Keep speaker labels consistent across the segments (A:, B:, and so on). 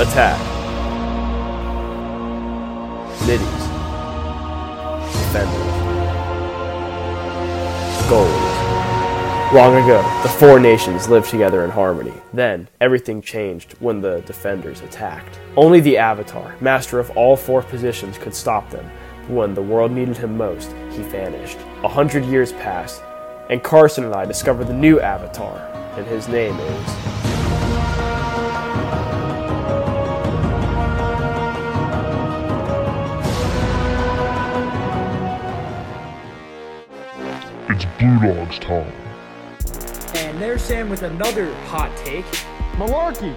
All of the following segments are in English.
A: Attack. Middies. Defenders. Gold. Long ago, the four nations lived together in harmony. Then, everything changed when the defenders attacked. Only the Avatar, master of all four positions, could stop them. When the world needed him most, he vanished. A hundred years passed, and Carson and I discovered the new Avatar, and his name is.
B: It's Blue Dogs time.
C: And there's Sam with another hot take.
D: Malarkey.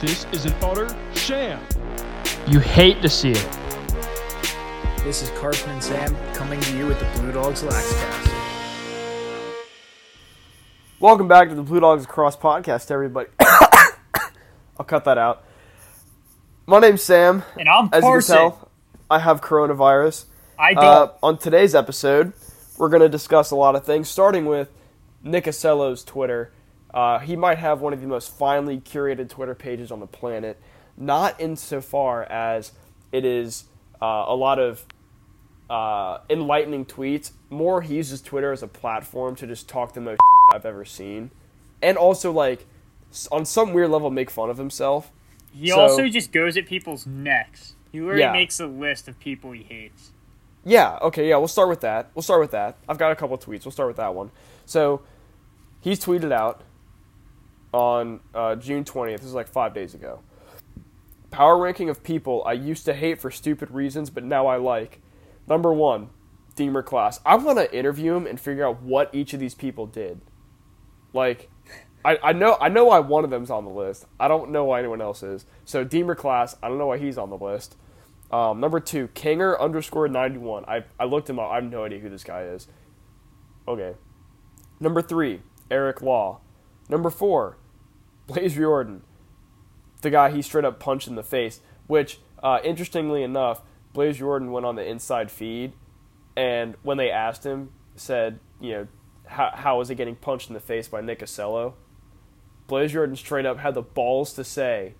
D: This is an utter sham.
E: You hate to see it.
C: This is Carson and Sam coming to you with the Blue Dogs Laxcast.
A: Welcome back to the Blue Dogs Lacrosse podcast, everybody. I'll cut that out. My name's Sam.
E: And I'm
A: As you can
E: Carson.
A: tell, I have coronavirus.
E: I don't.
A: Uh, on today's episode, we're going to discuss a lot of things, starting with Nick Acello's Twitter. Uh, he might have one of the most finely curated Twitter pages on the planet, not insofar as it is uh, a lot of uh, enlightening tweets. More, he uses Twitter as a platform to just talk the most I've ever seen, and also like on some weird level make fun of himself.
E: he
A: so-
E: also just goes at people's necks. He literally
A: Yeah.
E: makes a list of people he hates.
A: Yeah, okay, yeah, we'll start with that. We'll start with that. I've got a couple tweets. We'll start with that one. So, he's tweeted out on uh, June 20th, this is like five days ago. Power ranking of people I used to hate for stupid reasons, but now I like. Number one, Deemer Class. I want to interview him and figure out what each of these people did. Like, I, I know I know why one of them's on the list. I don't know why anyone else is. So Deemer Class, I don't know why he's on the list. Um, number two, Kinger underscore ninety one. I I looked him up. I have no idea who this guy is. Okay. Number three, Eric Law. Number four, Blaze Riorden, the guy he straight up punched in the face. Which, uh, interestingly enough, Blaze Riorden went on the inside feed, and when they asked him, said, you know, how how was it getting punched in the face by Nick Acello? Blaze Jordan straight up had the balls to say,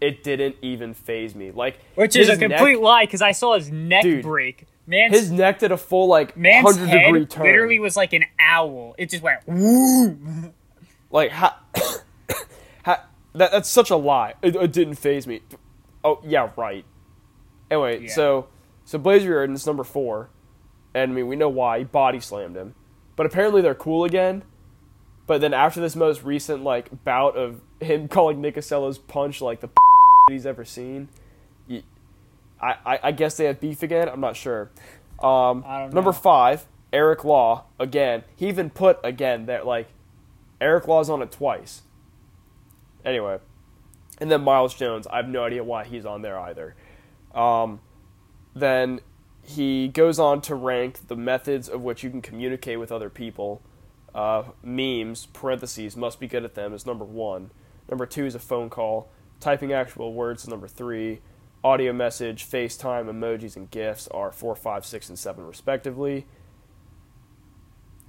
A: "It didn't even phase me." Like,
E: Which is a
A: his neck-
E: complete lie because I saw his neck
A: Dude,
E: break. Man's,
A: His neck did a full like
E: man's
A: hundred
E: head
A: degree turn.
E: literally was like an owl. It just went woo.
A: like how, how that, that's such a lie. It, it didn't phase me. Oh yeah, right. Anyway,
E: Yeah.
A: so so Blaze Riorden is number four, and I mean we know why he body slammed him, but apparently they're cool again. But then after this most recent like bout of him calling Nick Acello's punch like the he's ever seen, I I guess they have beef again. I'm not sure. Um,
E: I
A: Number five, Eric Law again. He even put again that like Eric Law's on it twice. Anyway, and then Miles Jones. I have no idea why he's on there either. Um, then he goes on to rank the methods of which you can communicate with other people. Uh, memes, parentheses, must be good at them is number one. Number two is a phone call. Typing actual words is number three. Audio message, FaceTime, emojis, and GIFs are four, five, six, and seven, respectively.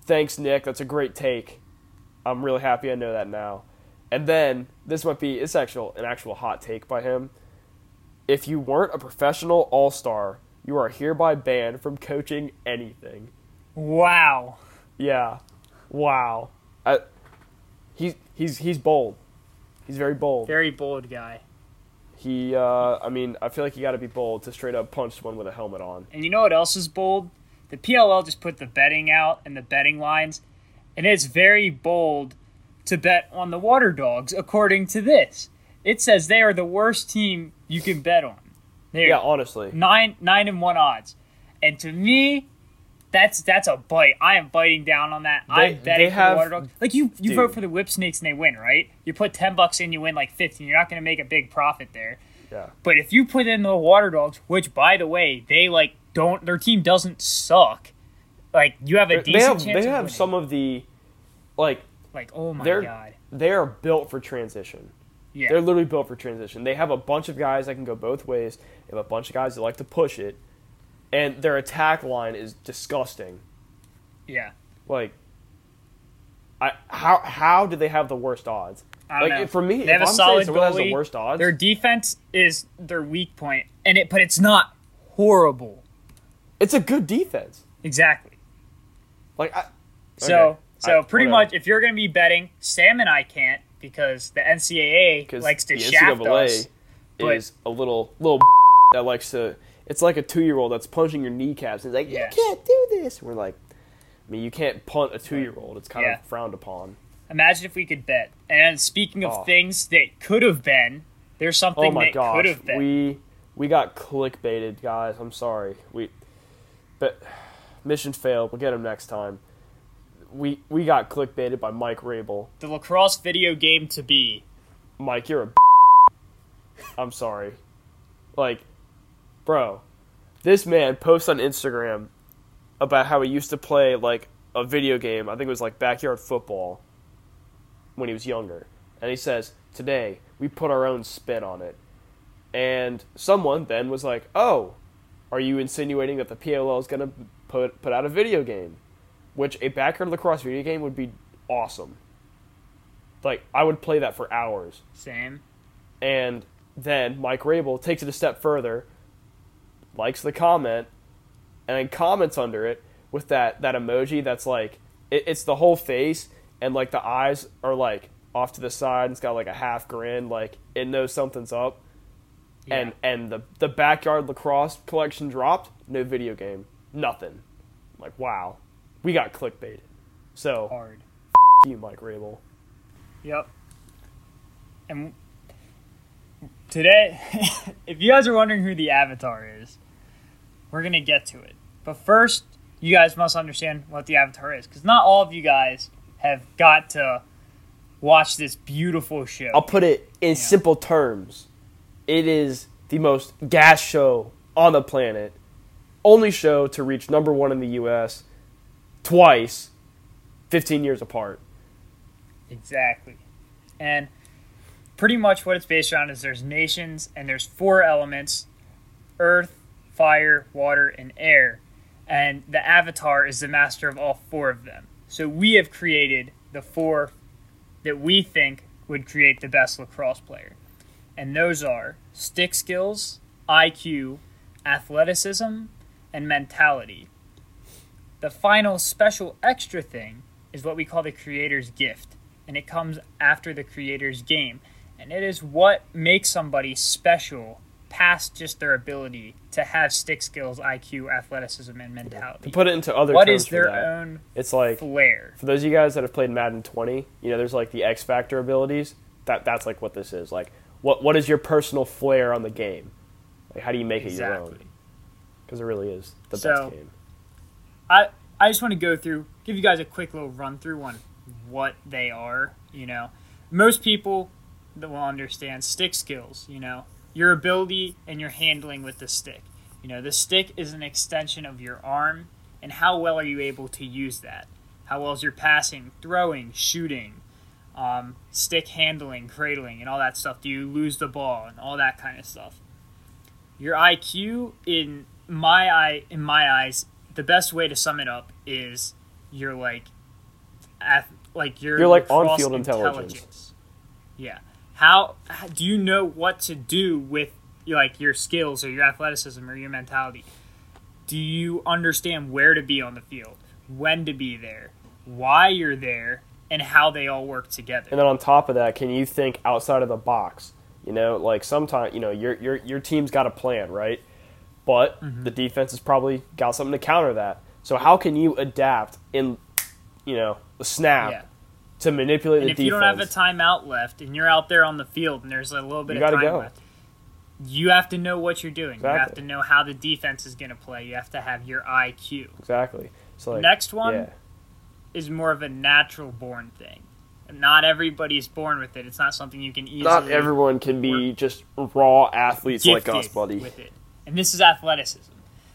A: Thanks, Nick. That's a great take. I'm really happy I know that now. And then this might be it's actual an actual hot take by him. If you weren't a professional all star, you are hereby banned from coaching anything.
E: Wow.
A: Yeah. Wow. I, he's he's he's bold. He's very bold.
E: Very bold guy.
A: He uh I mean, I feel like you got to be bold to straight up punch someone with a helmet on.
E: And you know what else is bold? The PLL just put the betting out and the betting lines, and it's very bold to bet on the Water Dogs according to this. It says they are the worst team you can bet on. They're
A: Yeah, honestly.
E: nine nine and one odds, and to me, that's that's a bite. I am biting down on that.
A: They-
E: I'm betting
A: have-
E: the Water. Like you, you
A: Dude.
E: vote for the Whipsnakes and they win, right? You put ten bucks in, you win like fifteen. You're not going to make a big profit there.
A: Yeah.
E: But if you put in the Water Dogs, which by the way, they like don't their team doesn't suck. Like you have a decent
A: They have
E: chance.
A: they have
E: winning.
A: some of the like
E: like oh my
A: they're
E: god.
A: they are built for transition.
E: Yeah.
A: They're literally built for transition. They have a bunch of guys that can go both ways. They have a bunch of guys that like to push it, and their attack line is disgusting.
E: yeah.
A: Like, I how how do they have the worst odds?
E: I don't
A: Like
E: know.
A: for me,
E: they
A: if
E: have
A: I'm
E: a
A: saying
E: solid
A: someone has
E: goalie.
A: the worst odds,
E: Their defense is their weak point, and it, but it's not horrible.
A: it's a good defense.
E: Exactly.
A: Like I,
E: So,
A: Okay.
E: so
A: I-
E: pretty
A: whatever.
E: much, if you're going to be betting, Sam and I can't because the NCAA likes to
A: the
E: shaft
A: NCAA
E: us. but-
A: is a little little that likes to. It's like a two year old that's punching your kneecaps. and It's like
E: Yeah.
A: you can't do this. We're like, I mean, you can't punt a two year old. It's kind
E: Yeah.
A: of frowned upon.
E: Imagine if we could bet. And speaking of
A: Oh.
E: things that could have been, there's something
A: Oh my
E: that
A: gosh,
E: could have been.
A: we we got clickbaited, guys. I'm sorry. We, but mission failed. We'll get him next time. We we got clickbaited by Mike Rabil.
E: the lacrosse video game to be.
A: Mike, you're a. I'm sorry. Like, bro, this man posts on Instagram about how he used to play like a video game. I think it was like backyard football when he was younger, and he says today we put our own spin on it. And someone then was like, "Oh, are you insinuating that the PLL is gonna put put out a video game?" Which a backyard lacrosse video game would be awesome. Like I would play that for hours.
E: Same.
A: And then Mike Rabil takes it a step further, likes the comment, and then comments under it with that, that emoji that's like it, it's the whole face and like the eyes are like off to the side and it's got like a half grin, like it knows something's up. And and the the backyard lacrosse collection dropped, no video game. Nothing. I'm like, wow. We got clickbaited. So
E: Hard.
A: you Mike Rabil.
E: Yep. And today, if you guys are wondering who the Avatar is, we're gonna get to it. But first, you guys must understand what the Avatar is, because not all of you guys have got to watch this beautiful show.
A: I'll put it in simple terms. It is the most gas show on the planet. Only show to reach number one in the U.S. twice, 15 years apart.
E: Exactly. And pretty much what it's based on is there's nations and there's four elements earth, fire, water, and air. And the avatar is the master of all four of them. So we have created the four that we think would create the best lacrosse player. And those are stick skills, IQ, athleticism, and mentality. The final special extra thing is what we call the creator's gift, and it comes after the creator's game. And it is what makes somebody special past just their ability to have stick skills, IQ, athleticism, and mentality.
A: To put it into other
E: What
A: terms
E: is their
A: that,
E: own
A: it's like
E: flair?
A: for those of you guys that have played Madden 20, you know, there's like the X Factor abilities. That that's like what this is. Like, what what is your personal flair on the game? Like, how do you make it your own? Because it really is the
E: So-
A: best game.
E: I I just want to go through, give you guys a quick little run through on what they are. You know, most people that will understand stick skills. You know, your ability and your handling with the stick. You know, the stick is an extension of your arm, and how well are you able to use that? How well is your passing, throwing, shooting, um, stick handling, cradling, and all that stuff? Do you lose the ball and all that kind of stuff? Your IQ, in my eye, in my eyes, the best way to sum it up is your like, ath- like your
A: you're like, on-field intelligence.
E: Yeah. How, do you know what to do with like your skills or your athleticism or your mentality? Do you understand where to be on the field, when to be there, why you're there, and how they all work together?
A: And then on top of that, can you think outside of the box? You know, like sometimes you know your your your team's got a plan, right? But
E: Mm-hmm.
A: the defense has probably got something to counter that. So how can you adapt in, you know, the snap
E: Yeah.
A: To manipulate
E: And
A: the
E: if
A: defense?
E: you don't have a timeout left and you're out there on the field and there's a little bit
A: You
E: of time
A: go.
E: left, you have to know what you're doing. You have to know how the defense is going to play. You have to have your IQ.
A: exactly. So like,
E: Next one
A: yeah.
E: is more of a natural born thing. Not everybody's born with it. It's not something you can easily.
A: Not everyone can be just raw athletes like us, buddy.
E: With it, and this is athleticism.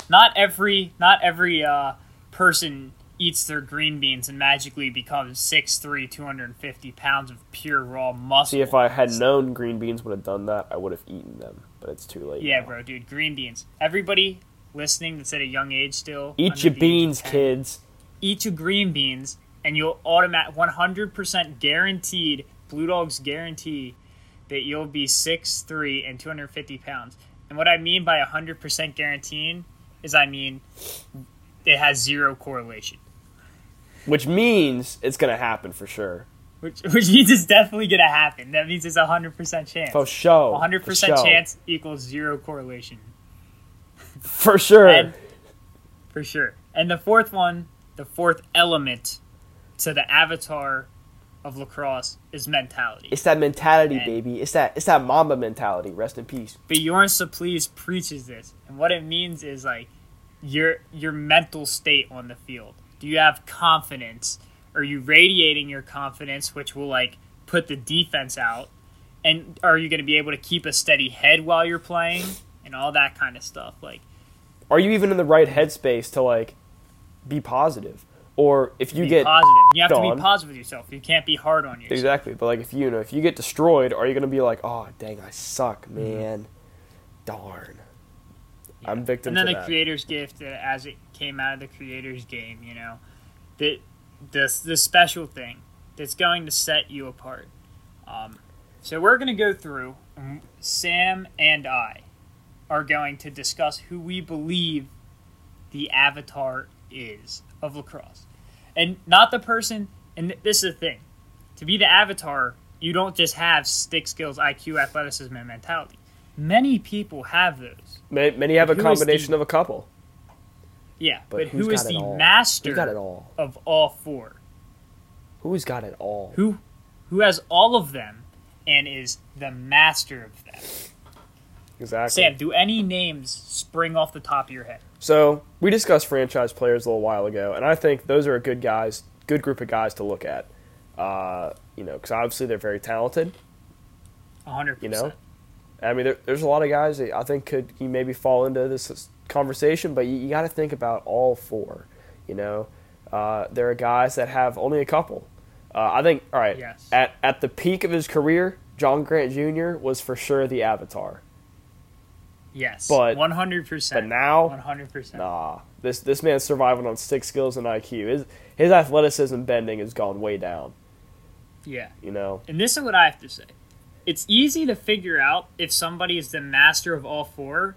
E: Not every not every uh, person eats their green beans and magically becomes 6'3", 250 pounds of pure raw muscle.
A: See, if I had known green beans would have done that, I would have eaten them. But it's too late.
E: Yeah,
A: now.
E: bro, dude, green beans. Everybody listening that's at a young age still.
A: Eat your
E: the age of
A: beans,
E: 10,
A: kids.
E: Eat your green beans, and you'll automatic 100% guaranteed Blue Dogs guarantee that you'll be 6'3 and 250 pounds. And what I mean by 100% guaranteeing is I mean it has zero correlation.
A: Which means it's gonna happen for sure.
E: Which, which means it's definitely to happen. That means it's a 100% chance.
A: For sure.
E: 100% chance equals zero correlation.
A: For sure.
E: And- For sure. And the fourth one, the fourth element to the avatar of lacrosse is mentality.
A: it's that mentality,
E: And-
A: baby. It's that it's that Mamba mentality. Rest in peace.
E: Bjorn Suplees preaches this, and what it means is like your your mental state on the field. Do you have confidence? Are you radiating your confidence, which will like put the defense out? And are you going to be able to keep a steady head while you're playing, and all that kind of stuff? Like
A: Are you even in the right headspace to like be positive? Or if you get
E: positive. You have to be positive with yourself. You can't be hard on yourself.
A: exactly, but like if you, you know if you get destroyed, are you gonna be like, oh dang, I suck,
E: Mm-hmm.
A: man, darn. I'm victim
E: and then the
A: that.
E: creator's gift uh, as it came out of the creator's game you know. The the, the special thing that's going to set you apart. Um, so we're going to go through um, sam and i are going to discuss who we believe the avatar is of lacrosse. And not the person and this is the thing. To be the avatar you don't just have stick skills iq athleticism and mentality. Many people have those
A: Ma- Many have a
E: Who is the-
A: combination of a couple,
E: Yeah,
A: but,
E: but,
A: got it
E: the
A: all?
E: master
A: Who's got it all?
E: of all four?
A: Who's got it all?
E: Who who has all of them and is the master of them?
A: Exactly.
E: Sam, do any names spring off the top of your head?
A: So we discussed franchise players a little while ago, and I think those are a good guys, good group of guys to look at. Uh, you know, because obviously they're very talented.
E: A hundred
A: You
E: percent.
A: know, I mean, there, there's a lot of guys that I think could you maybe fall into this conversation, but you, you got to think about all four. You know, uh, there are guys that have only a couple. Uh, I think. All right.
E: Yes.
A: At at the peak of his career, John Grant Jr. was for sure the avatar.
E: Yes,
A: But-
E: one hundred percent.
A: But now,
E: one hundred percent.
A: Nah, this this man's surviving on stick skills and IQ. His his athleticism bending has gone way down.
E: Yeah,
A: You know,
E: and this is what I have to say. It's easy to figure out if somebody is the master of all four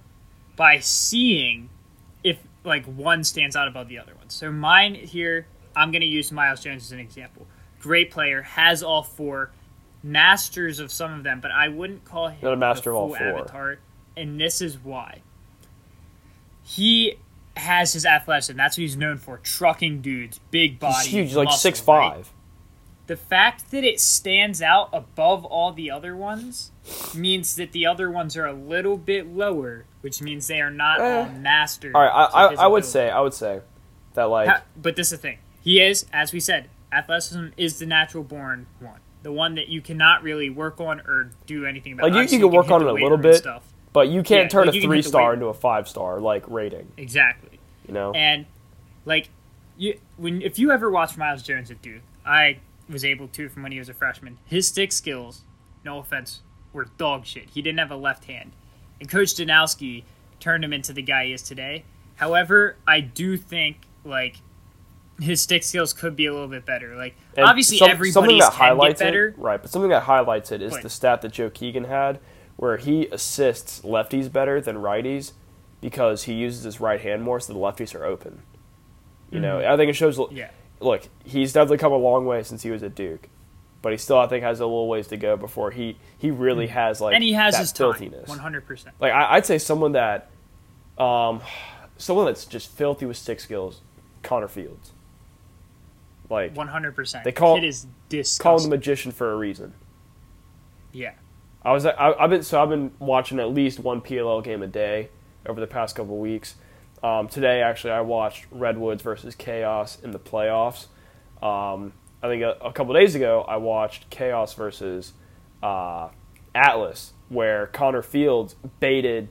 E: by seeing if like one stands out above the other one. So mine here, I'm going to use Miles Jones as an example. Great player, has all four, masters of some of them, but I wouldn't call him
A: Not a master of all four.
E: Avatar, and this is why. He has his athleticism. That's what he's known for. Trucking dudes, big body,
A: he's huge, he's like
E: muscle,
A: six
E: right?
A: Five.
E: the fact that it stands out above all the other ones means that the other ones are a little bit lower, which means they are not
A: Eh.
E: all masters.
A: All right, I, I, I would say I would say that like
E: Ha- but this is the thing. He is, as we said, athleticism is the natural born one, the one that you cannot really work on or do anything about.
A: Like, you-
E: Obviously,
A: you can work on it a little bit.
E: Stuff.
A: but you can't
E: Yeah,
A: turn
E: like,
A: a three star into a five star like rating.
E: Exactly.
A: You know,
E: And like you when if you ever watch Miles Jones at Duke, I was able to from when he was a freshman. His stick skills, no offense, were dog shit. He didn't have a left hand. And Coach Danowski turned him into the guy he is today. However, I do think like his stick skills could be a little bit better. Like
A: And
E: obviously
A: some-
E: everybody's
A: something that
E: can get
A: highlights
E: better.
A: It, right, but something that highlights it is
E: But-
A: the stat that Joe Keegan had, where he assists lefties better than righties because he uses his right hand more, so the lefties are open. You know, I think it shows.
E: Mm-hmm. Yeah.
A: Look, he's definitely come a long way since he was at Duke, but he still, I think, has a little ways to go before he he really has like
E: Mm-hmm. and he has
A: that
E: his
A: filthiness.
E: One hundred percent.
A: Like I, I'd say someone that, um, someone that's just filthy with stick skills, Connor Fields. Like
E: One hundred percent.
A: They call-
E: it is disgusting.
A: call him the magician for a reason.
E: yeah.
A: I was I, I've been so I've been watching at least one PLL game a day over the past couple of weeks. Um, today actually I watched Redwoods versus Chaos in the playoffs. Um, I think a, a couple days ago I watched Chaos versus uh, Atlas where Connor Fields baited.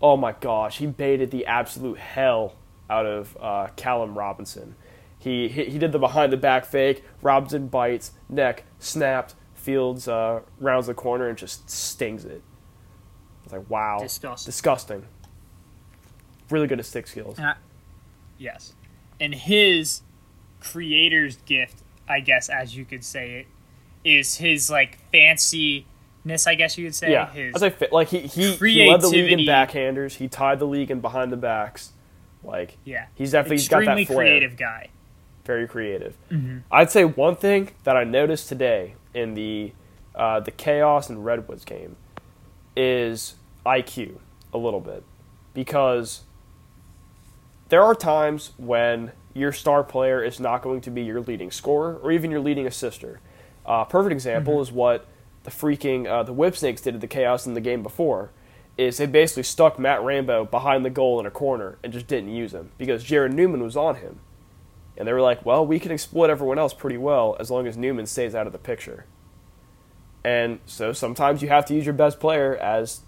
A: Oh my gosh, he baited the absolute hell out of uh, Callum Robinson. He, he he did the behind the back fake. Robinson bites, neck snapped. Fields uh, rounds the corner and just stings it. It's like wow,
E: Disgusting.
A: disgusting. Really good at stick skills.
E: I- yes. And his creator's gift, I guess, as you could say it, is his like fanciness, I guess you could say.
A: Yeah,
E: his
A: as I fit, like he he, he led the league in backhanders. He tied the league in behind the backs. Like
E: yeah,
A: he's definitely he's got that flair.
E: creative guy.
A: very creative. I'd say one thing that I noticed today in the uh, the Chaos and Redwoods game is IQ a little bit because there are times when your star player is not going to be your leading scorer or even your leading assister. Uh, perfect example is what the freaking uh, the Whipsnakes did at the Chaos in the game before. Is they basically stuck Matt Rambo behind the goal in a corner and just didn't use him because Jarrod Neumann was on him. And they were like, well, we can exploit everyone else pretty well as long as Neumann stays out of the picture. And so sometimes you have to use your best player as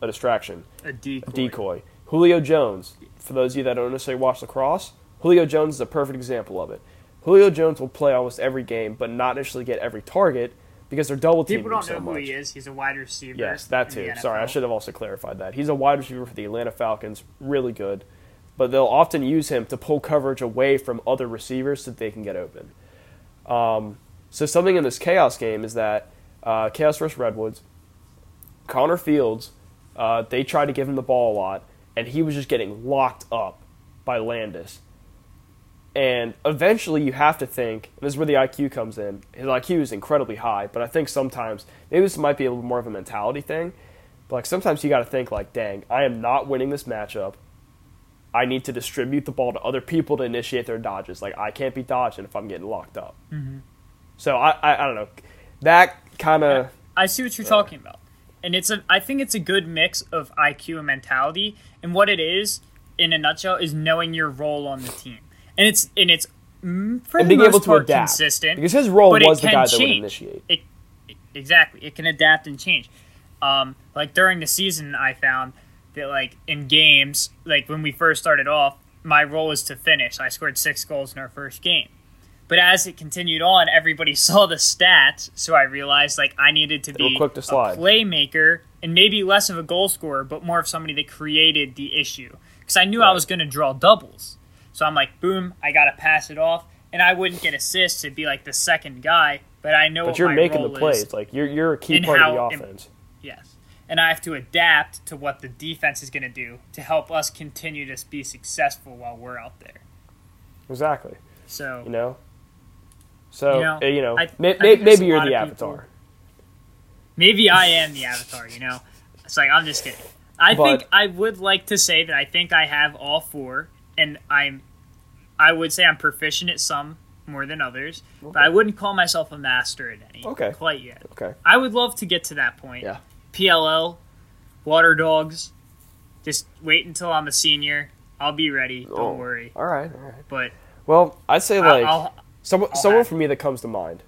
A: a distraction,
E: A decoy.
A: a decoy. Julio Jones, for those of you that don't necessarily watch lacrosse, Julio Jones is a perfect example of it. Julio Jones will play almost every game, but not necessarily get every target because they're double teaming
E: People don't
A: so
E: know who
A: much.
E: he is. He's a wide receiver.
A: Yes, that too. Sorry, I should have also clarified that. He's a wide receiver for the Atlanta Falcons, really good. But they'll often use him to pull coverage away from other receivers so that they can get open. Um, so something in this chaos game is that uh, Chaos versus Redwoods, Connor Fields, uh, they try to give him the ball a lot, and he was just getting locked up by Landis. And eventually, you have to think, this is where the IQ comes in. His IQ is incredibly high, but I think sometimes maybe this might be a little more of a mentality thing. But like sometimes you got to think like, dang, I am not winning this matchup. I need to distribute the ball to other people to initiate their dodges. Like I can't be dodging if I'm getting locked up. Mm-hmm. So I, I I don't know. That kind of
E: I see what you're talking about, and it's a. I think it's a good mix of IQ and mentality, and what it is, in a nutshell, is knowing your role on the team, and it's and it's mm, for
A: and being able to adapt
E: consistent
A: because his role was the guy that would initiate.
E: It, it- exactly. It can adapt and change. Um, like during the season, I found that like in games, like when we first started off, my role was to finish. I scored six goals in our first game. But as it continued on, everybody saw the stats, so I realized like I needed to
A: They
E: be
A: quick to slide.
E: a playmaker and maybe less of a goal scorer, but more of somebody that created the issue. Because I knew I was going to draw doubles, so I'm like, boom, I got to pass it off, and I wouldn't get assists to be like the second guy, but I know
A: But you're making the plays.
E: is.
A: Like you're you're a key
E: and
A: part of the
E: how-
A: offense.
E: Yes. And I have to adapt to what the defense is going to do to help us continue to be successful while we're out there.
A: Exactly.
E: So
A: You know. So
E: You know,
A: uh, you know,
E: I-
A: may,
E: I
A: may,
E: think there's
A: maybe you're the
E: of people-
A: avatar.
E: maybe I am the avatar, you know? It's like, I'm just kidding. I
A: But-
E: think I would like to say that I think I have all four, and I'm, I would say I'm proficient at some more than others, but I wouldn't call myself a master at any
A: Okay.
E: quite yet.
A: Okay.
E: I would love to get to that point.
A: Yeah.
E: PLL, Water Dogs, just wait until I'm a senior. I'll be ready. Don't
A: Oh,
E: worry.
A: All right. All right.
E: But
A: Well, I'd say
E: I'll-
A: like
E: I'll,
A: someone
E: I'll
A: someone
E: have
A: for me that comes to mind,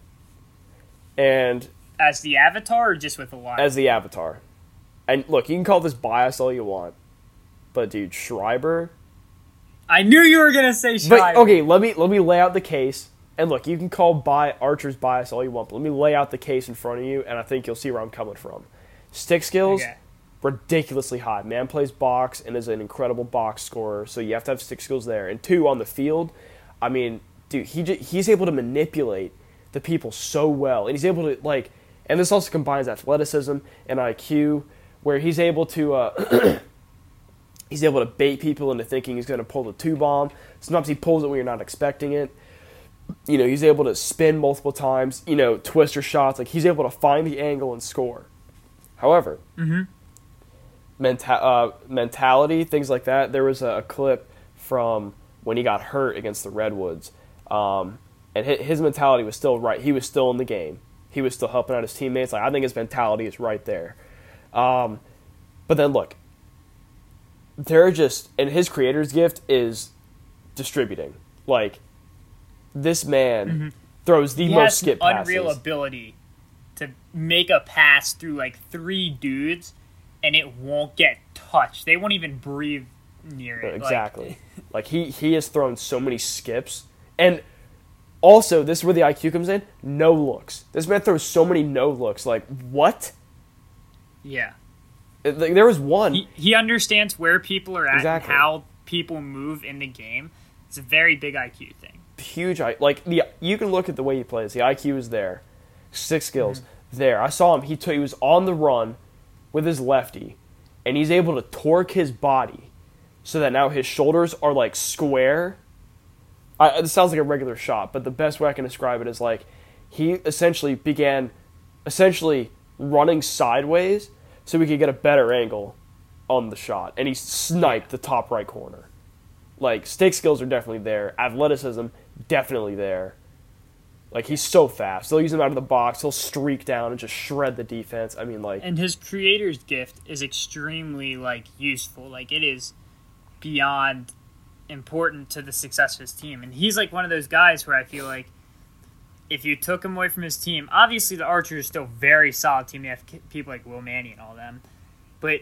A: and
E: as the avatar or just with a line?
A: as the avatar, and look, you can call this bias all you want, but dude, Schreiber.
E: I knew you were gonna say
A: But
E: Schreiber.
A: okay, let me let me lay out the case. And look, you can call by Archer's bias all you want, but let me lay out the case in front of you, and I think you'll see where I'm coming from. Stick skills,
E: Okay.
A: ridiculously high. Man plays box and is an incredible box scorer, so you have to have stick skills there. And two, on the field, I mean, dude, he j- he's able to manipulate the people so well, and he's able to like, and this also combines athleticism and IQ, where he's able to. Uh, He's able to bait people into thinking he's going to pull the two bomb. Sometimes he pulls it when you're not expecting it. You know, he's able to spin multiple times. You know, twister shots. Like he's able to find the angle and score. However, menta- uh, mentality, things like that. There was a, a clip from when he got hurt against the Redwoods, um, and his mentality was still right. He was still in the game. He was still helping out his teammates. Like I think his mentality is right there. Um, but then look, they're just and his creator's gift is distributing. Like this man throws the
E: Mm-hmm. he
A: most
E: has
A: skip passes.
E: unreal ability to make a pass through like three dudes, and it won't get touched. They won't even breathe near it. Like,
A: Exactly. Like, he he has thrown so many skips, and also this is where the IQ comes in. No looks. This man throws so many no looks. Like what?
E: yeah.
A: Like, there was one.
E: He, he understands where people are at
A: Exactly.
E: and how people move in the game. It's a very big IQ thing.
A: huge like the you can look at the way he plays. The IQ is there. Six mm-hmm. skills there. I saw him. He took, he was on the run with his lefty, and he's able to torque his body so that now his shoulders are like square. I, it sounds like a regular shot, but the best way I can describe it is like he essentially began essentially running sideways so we could get a better angle on the shot, and he sniped the top right corner. Like stick skills are definitely there, athleticism definitely there. Like he's so fast. They'll use him out of the box. He'll streak down and just shred the defense. I mean, like
E: and his creator's gift is extremely like useful. Like it is beyond important to the success of his team. And he's like one of those guys where I feel like if you took him away from his team, obviously the Archers is still very solid team. They have people like Will Manny and all them, but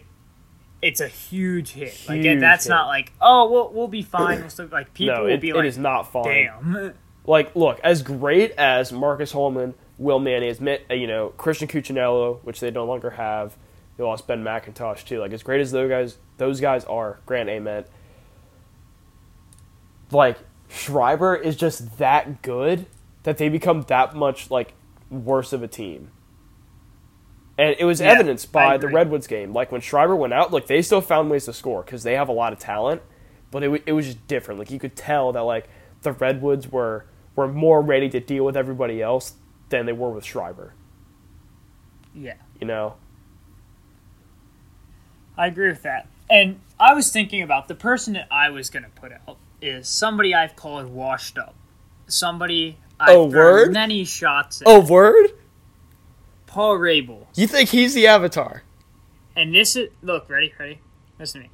E: it's a huge hit. like that's
A: hit.
E: not like oh we'll we'll be fine. We'll still like people
A: no,
E: will
A: it,
E: be
A: it
E: like
A: is not fine.
E: damn.
A: Like, look, as great as Marcus Holman, Will Manny, as Mi- uh, you know, Christian Cuccinello, which they no longer have. They lost Ben McIntosh too. Like as great as those guys, those guys are. Grant Ament. Like Schreiber is just that good that they become that much like worse of a team. And it was
E: Yeah,
A: evidenced by the. Redwoods game. Like when Schreiber went out, like they still found ways to score because they have a lot of talent, but it, it was just different. Like you could tell that like the Redwoods were were more ready to deal with everybody else than they were with Schreiber.
E: yeah.
A: You know,
E: I agree with that. And I was thinking about the person that I was going to put out is somebody I've called washed up. Somebody I've
A: Oh, word?
E: many shots at.
A: oh word,
E: Paul Rabil.
A: you think he's the Avatar?
E: And this is look, ready, ready? Listen to me.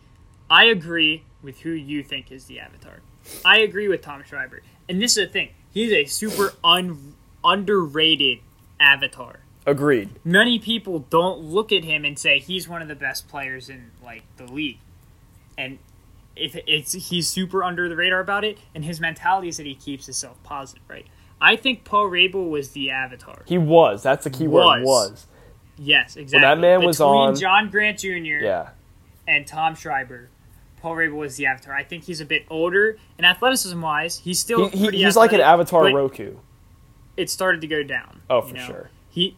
E: I agree with who you think is the avatar. I agree with Tom Schreiber. And this is the thing. He's a super un- underrated avatar.
A: Agreed.
E: many people don't look at him and say he's one of the best players in like the league, and if it's he's super under the radar about it, and his mentality is that he keeps himself positive, right? I think Paul Rabil was the avatar.
A: He was. That's the key word.
E: Was.
A: Was.
E: Yes, exactly.
A: that man was
E: Between
A: on-
E: John Grant Jr.
A: Yeah.
E: and Tom Schreiber. Paul Rabil was the avatar. I think he's a bit older, and athleticism wise, he's still
A: He, he, he's like an Avatar Roku.
E: It started to go down.
A: Oh,
E: you
A: for
E: know?
A: sure.
E: he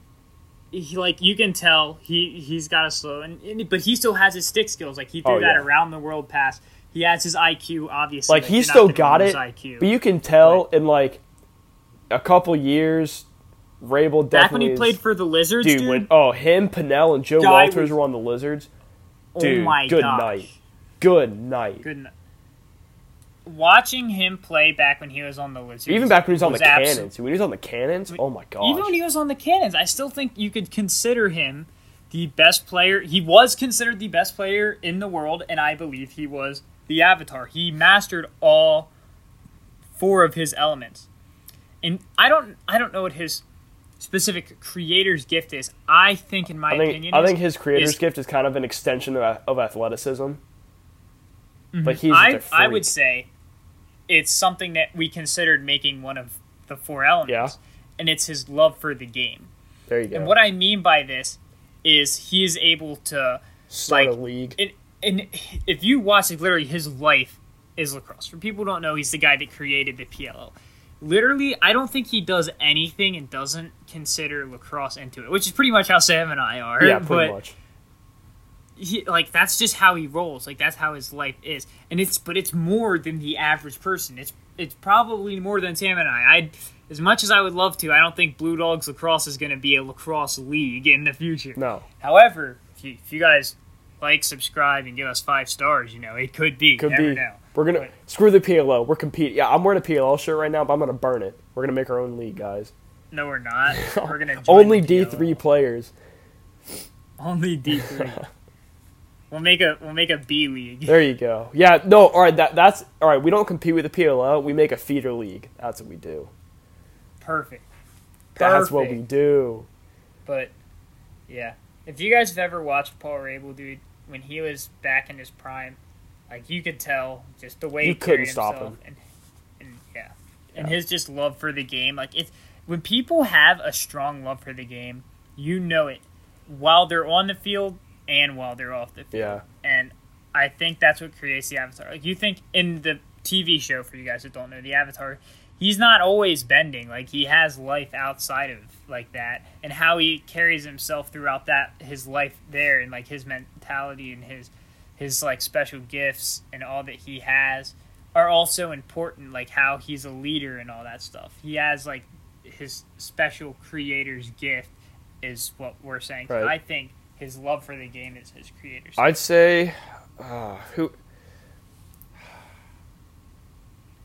E: he like you can tell he he's got a slow and, and- but he still has his stick skills like he threw
A: Oh,
E: that
A: yeah.
E: around the world pass he has his IQ obviously
A: Like he's still got it,
E: IQ.
A: but you can tell in like a couple years, Rabil definitely.
E: back when he played for the Lizards
A: dude,
E: dude,
A: when oh him, Pannell, and Joe
E: Guy
A: Walters
E: was-
A: were on the Lizards.
E: oh
A: Dude,
E: my
A: good
E: gosh.
A: night. Good night.
E: good night. watching him play back when he was on the Lizards
A: Even back when he was on the
E: abso-
A: Cannons. When he was on the Cannons, oh my god!
E: even when he was on the Cannons, I still think you could consider him the best player. He was considered the best player in the world, and I believe he was the Avatar. He mastered all four of his elements, and I don't, I don't know what his specific creator's gift is. I think, in my
A: I think
E: opinion,
A: I
E: is-
A: think his creator's
E: is-
A: gift is kind of an extension of, of athleticism. But he's
E: Mm-hmm. I, I would say it's something that we considered making one of the four elements, and it's his love for the game.
A: There you go.
E: And what I mean by this is he is able to
A: Start
E: like
A: a league.
E: it, and if you watch like literally his life is lacrosse. For people who don't know, he's the guy that created the PLL. Literally, I don't think he does anything and doesn't consider lacrosse into it, which is pretty much how Sam and I are.
A: yeah, pretty
E: but
A: much.
E: he, like that's just how he rolls. Like that's how his life is, and it's but it's more than the average person. It's it's probably more than Sam and I. I as much as I would love to, I don't think Blue Dogs lacrosse is going to be a lacrosse league in the future.
A: No.
E: However, if you, if you guys like, subscribe, and give us five stars, you know it could be.
A: Could be.
E: know.
A: We're gonna screw the PLO. We're competing. Yeah, I'm wearing a PLL shirt right now, but I'm gonna burn it. We're gonna make our own league, guys.
E: No, we're not. We're gonna
A: Only D three players.
E: Only D three. we'll make a we'll make a B league.
A: There you go. Yeah, no, all right. That that's all right. We don't compete with the PLO. We make a feeder league. That's what we do.
E: Perfect.
A: That's what we do.
E: But yeah, if you guys have ever watched Paul Rabil, dude, when he was back in his prime, like you could tell just the way
A: You
E: he
A: couldn't stop him.
E: And, and yeah, and his just love for the game. Like it's when people have a strong love for the game, you know it while they're on the field and while they're off the field.
A: Yeah.
E: And I think that's what creates the avatar. Like you think in the TV show for you guys that don't know the avatar, he's not always bending. Like he has life outside of like that, and how he carries himself throughout that his life there, and like his mentality and his his like special gifts and all that he has are also important. Like how he's a leader and all that stuff. He has like his special creator's gift is what we're saying.
A: Right.
E: I think his love for the game is his creator's.
A: I'd say uh, who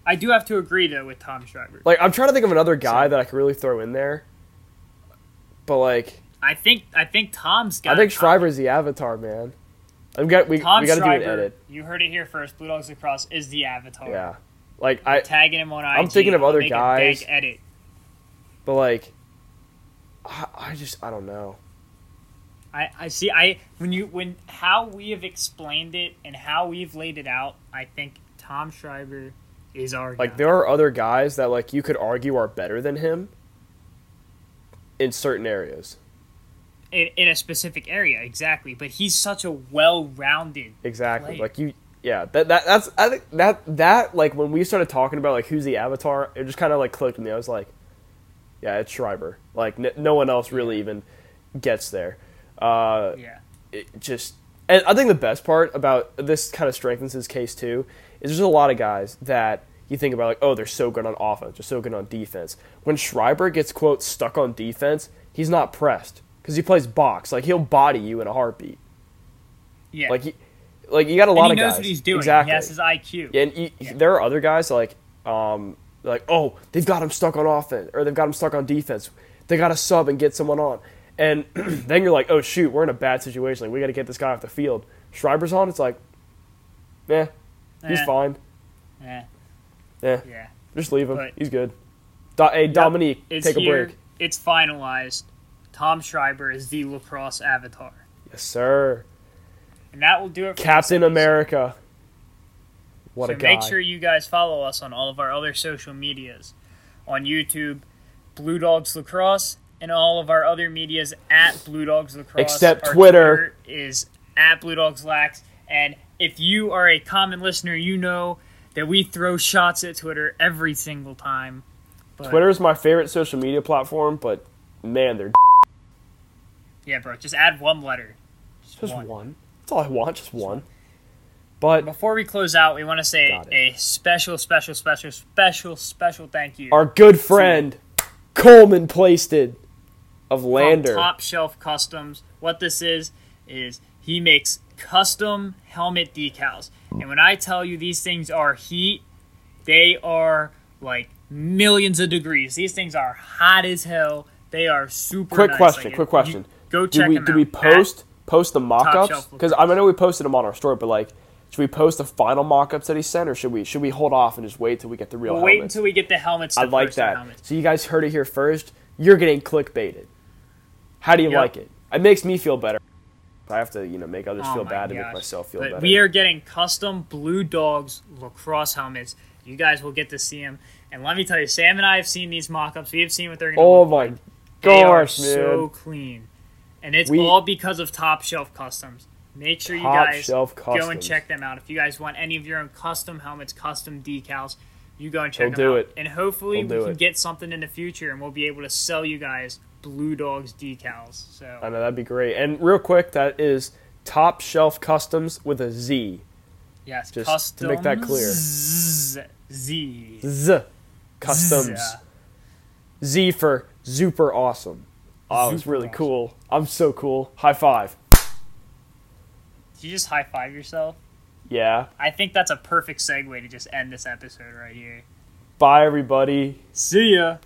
E: I do have to agree though with Tom Schreiber.
A: like I'm trying to think of another guy that I could really throw in there. But like
E: I think I think Tom's got.
A: I think Schreiber's the avatar, man. I'm got we,
E: Tom
A: we got to do an edit.
E: You heard it here first. Blue Dogs Lacrosse is the avatar.
A: Yeah. Like I
E: Tagging him on IG.
A: I'm thinking of other guys.
E: edit.
A: but like I, I just I don't know.
E: I, I see. I when you when how we have explained it and how we've laid it out. I think Tom Schreiber is our
A: Like
E: guy.
A: there are other guys that like you could argue are better than him in certain areas.
E: in, in a specific area exactly. But he's such a well-rounded.
A: Exactly.
E: player.
A: Like you yeah, that, that that's I think that that like when we started talking about like who's the avatar, it just kind of like clicked me. I was like, yeah, it's Schreiber. Like n- no one else really even gets there. Uh,
E: Yeah.
A: it just and I think the best part about this kind of strengthens his case too is there's a lot of guys that you think about like oh they're so good on offense, they're so good on defense. When Schreiber gets quote stuck on defense, he's not pressed because he plays box. Like he'll body you in a heartbeat.
E: Yeah.
A: Like he, like you got a lot
E: and he
A: of
E: knows
A: guys
E: what he's doing.
A: exactly.
E: He has his IQ.
A: Yeah, and he, there are other guys like um like oh they've got him stuck on offense or they've got him stuck on defense. They got to sub and get someone on, and then you're like oh shoot we're in a bad situation. Like we got to get this guy off the field. Schreiber's on. It's like, eh, he's
E: Eh.
A: fine.
E: Eh,
A: Yeah,
E: yeah.
A: just leave him.
E: But-
A: he's good. Do- hey Dominique,
E: It's
A: take a
E: here.
A: break.
E: It's finalized. Tom Schreiber is the lacrosse avatar.
A: Yes sir.
E: And that will do it for
A: Captain. America. What
E: so
A: a guy.
E: So make sure you guys follow us on all of our other social medias. On YouTube, Blue Dogs Lacrosse, and all of our other medias at Blue Dogs Lacrosse.
A: Except
E: Our
A: Twitter.
E: is at Blue Dogs Lax. And if you are a common listener, you know that we throw shots at Twitter every single time. But,
A: Twitter is my favorite social media platform, but man, they're
E: Yeah, bro, just add one letter.
A: just
E: one.
A: one. That's all I want, just one. But
E: Before we close out, we want to say a special, special, special, special, special thank you.
A: our good friend Coleman Plasted of Lander.
E: Top Shelf Customz. What this is is he makes custom helmet decals, and when I tell you these things are heat, they are like millions of degrees. These things are hot as hell. They are super.
A: quick
E: nice.
A: question,
E: Like,
A: quick question.
E: Go
A: do
E: check
A: we
E: them
A: do we post post the mock-ups? Because I know we posted them on our story, but like, should we post the final mock-ups that he sent, or should we should we hold off and just wait till we get the real
E: We'll wait until we get the helmets.
A: I like that. So you guys heard it here first. You're getting clickbaited. How do you
E: Yep.
A: like it? It makes me feel better. I have to, you know, make others
E: Oh
A: feel
E: my
A: bad to make myself feel
E: but
A: better.
E: We are getting custom Blue Dogs lacrosse helmets. You guys will get to see them. And let me tell you, Sam and I have seen these mock-ups. We have seen what they're going to
A: oh
E: look
A: my
E: like. They are
A: gosh, man!
E: so clean. And it's
A: We-
E: all because of Top Shelf Customz. Make sure you guys go and check them out. If you guys want any of your own custom helmets, custom decals, you go and check
A: They'll
E: them
A: do
E: out.
A: it.
E: And hopefully
A: They'll
E: we can
A: it.
E: get something in the future and we'll be able to sell you guys Blue Dogs decals. So I
A: know that'd be great. And real quick, that is Top Shelf Customz with a Z.
E: yes,
A: Just
E: customs
A: to make that clear.
E: Z.
A: Z. Customs.
E: Z.
A: Z for super awesome. Oh, it's really
E: awesome.
A: cool. I'm so cool. High five.
E: Did you just high five yourself?
A: Yeah.
E: I think that's a perfect segue to just end this episode right here.
A: Bye, everybody.
E: See ya.